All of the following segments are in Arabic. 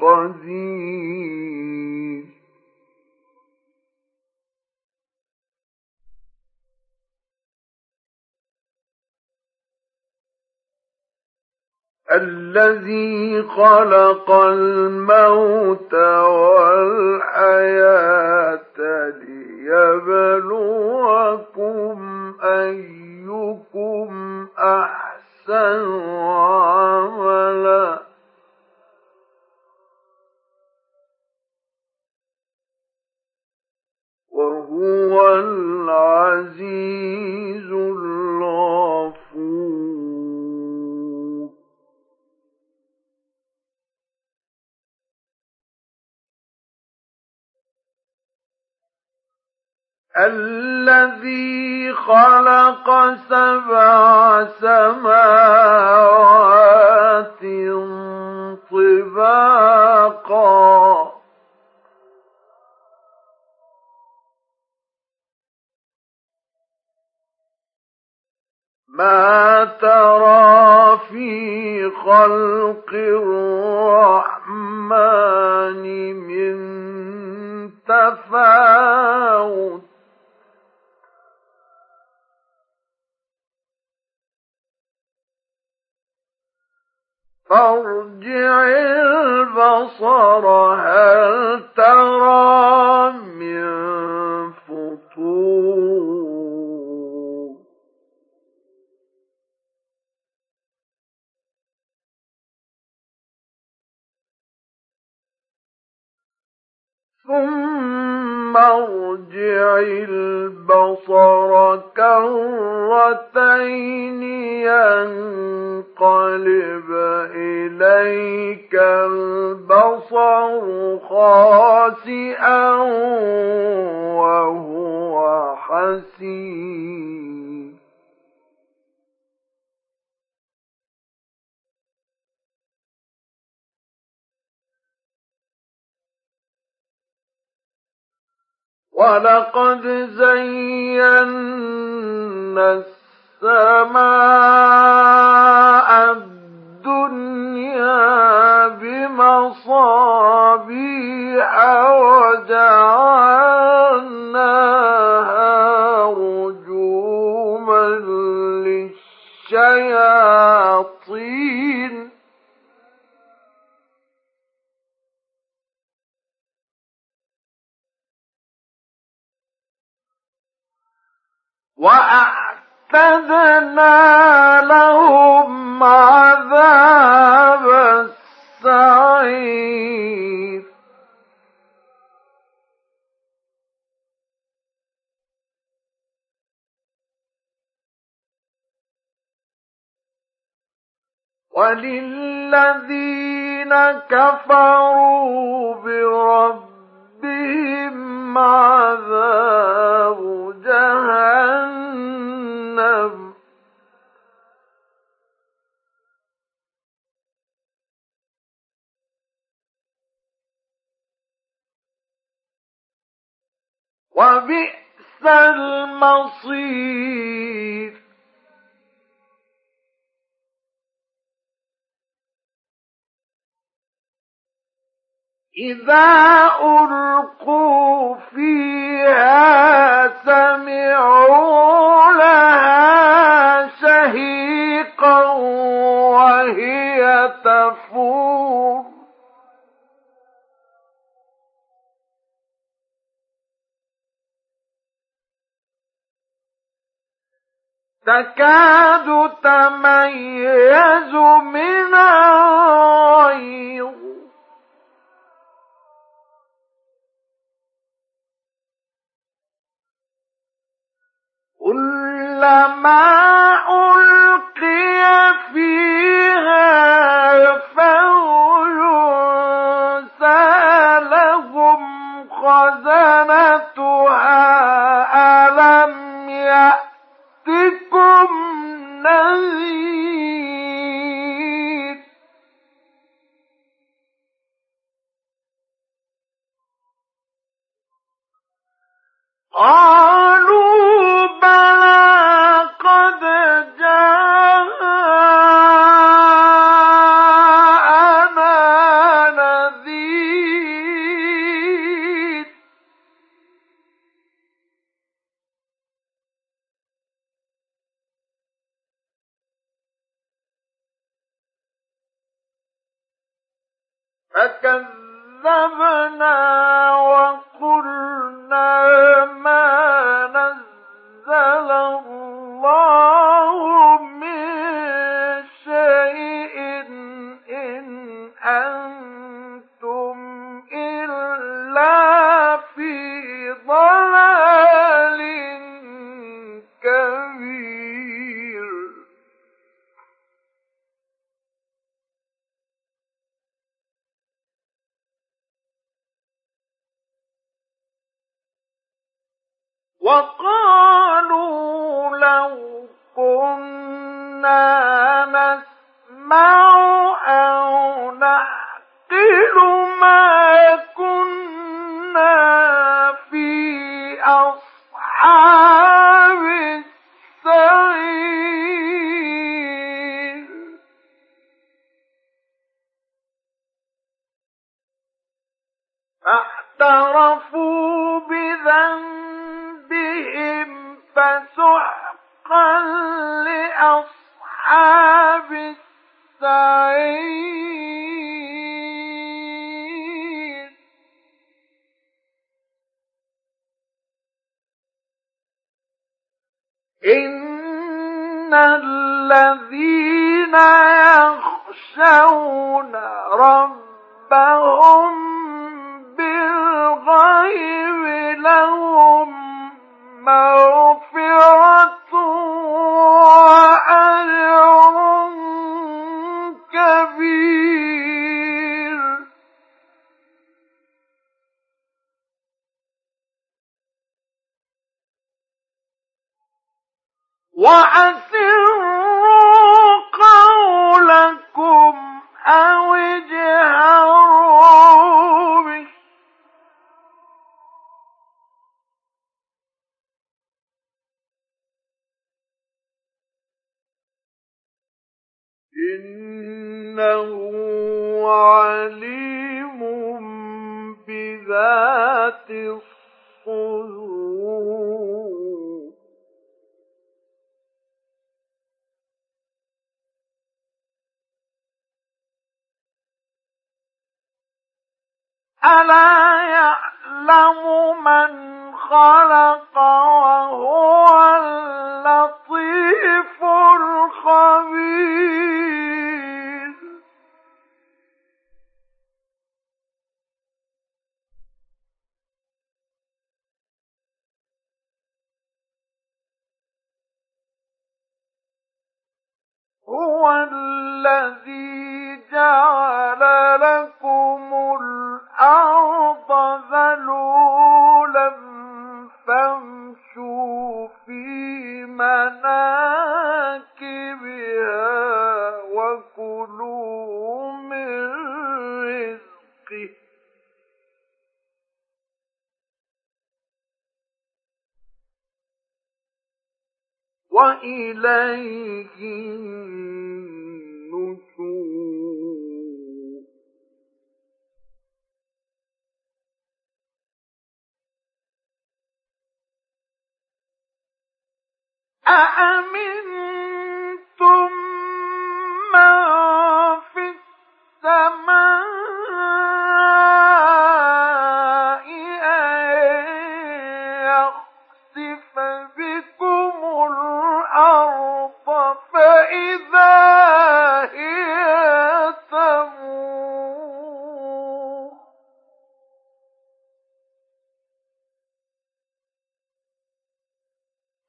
قدير. الذي خلق الموت والحياة ليبلوكم أيكم أحسن عملاً. وهو العزيز الغفور. الذي خلق سبع سماوات طباقا ما ترى في خلق الرحمن من تفاوت. فارجع البصر كرتين ينقلب إليك البصر خاسئا وهو حسين ولقد زينا السماء الدنيا بمصابيح السعير. وللذين كفروا بربهم عذاب جهنم. وبئس المصير. إذا ألقوا فيها سمعوا لها شهيقا وهي تفور. تكاد تميز من الغيظ. كلما ألقي فيها Oh! عليه وأثر ألا يعلم من خلق وهو اللطيف الخبير؟ هو الذي جعل لك أأمنتم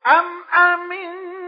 أم أمنتم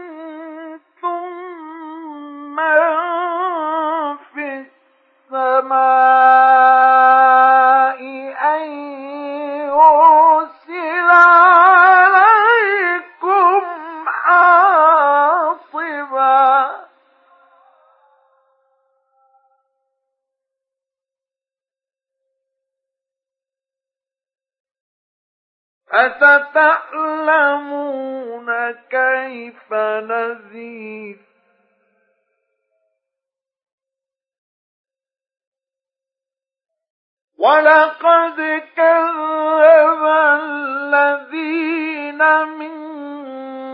ولقد كذب الذين من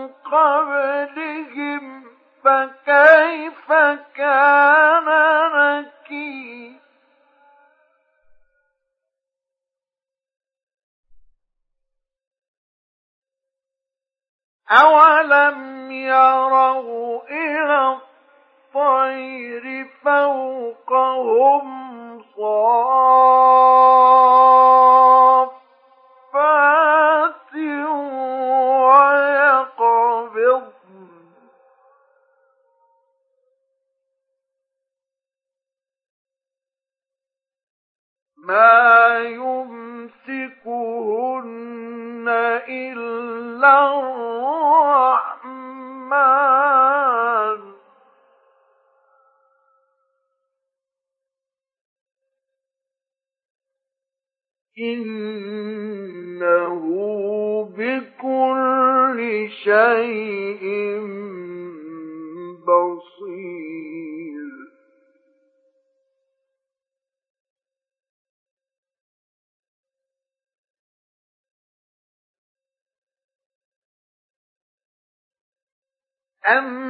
قبلهم فكيف كان نكير؟ أولم يروا إلى الطير فوقهم صافات شيء بصير. أمن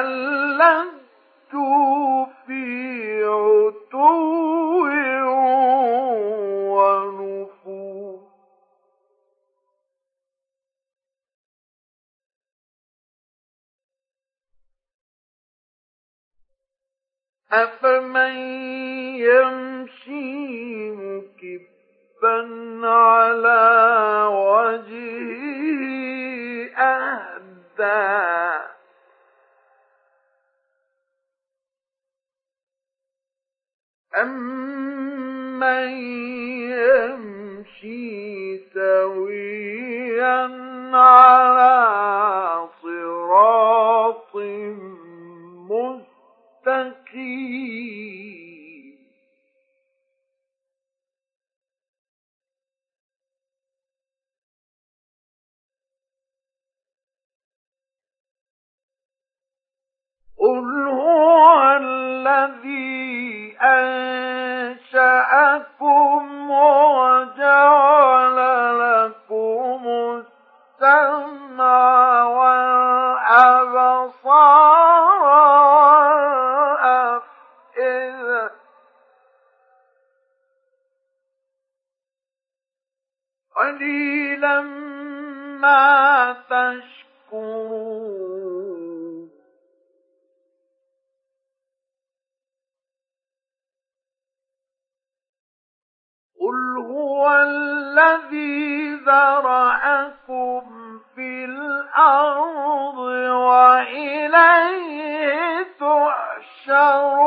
لجوا في عتو ونفور أفمن يمشي مكبا على وجهه أهدى أمن يمشي سويا على وجعل لكم والأبصار قليلا ما تشكرون. قل هو الذي ذرأكم في الأرض وإليه تحشرون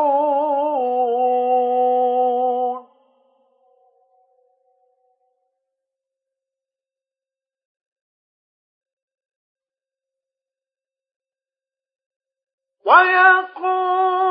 ويقولون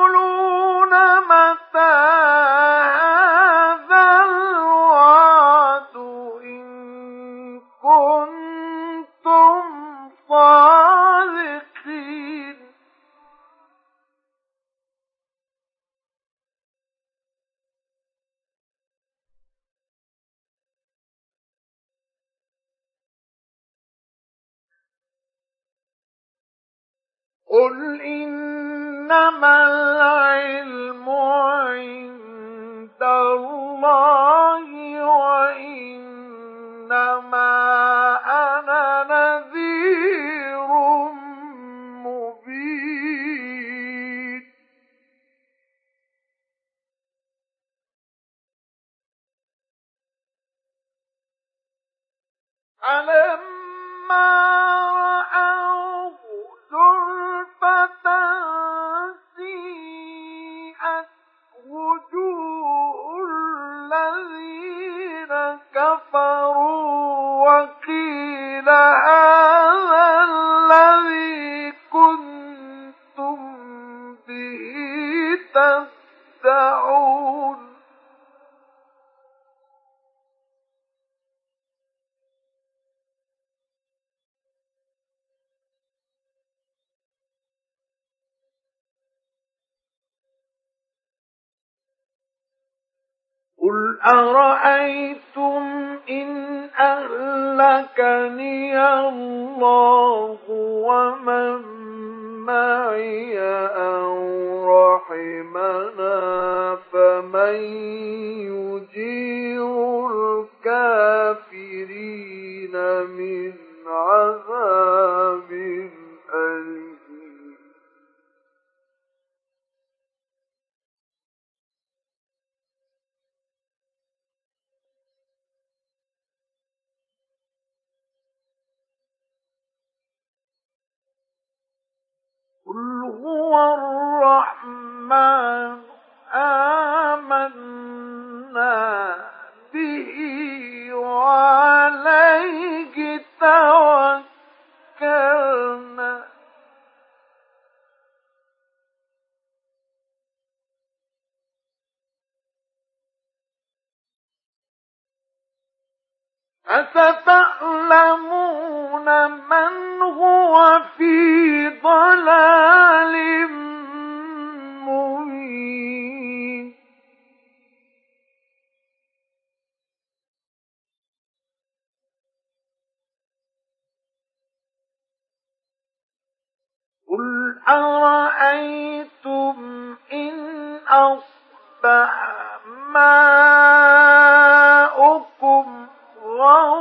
قل معي أو رحمنا فمن أرأيتم إن أصبح ماؤكم غورا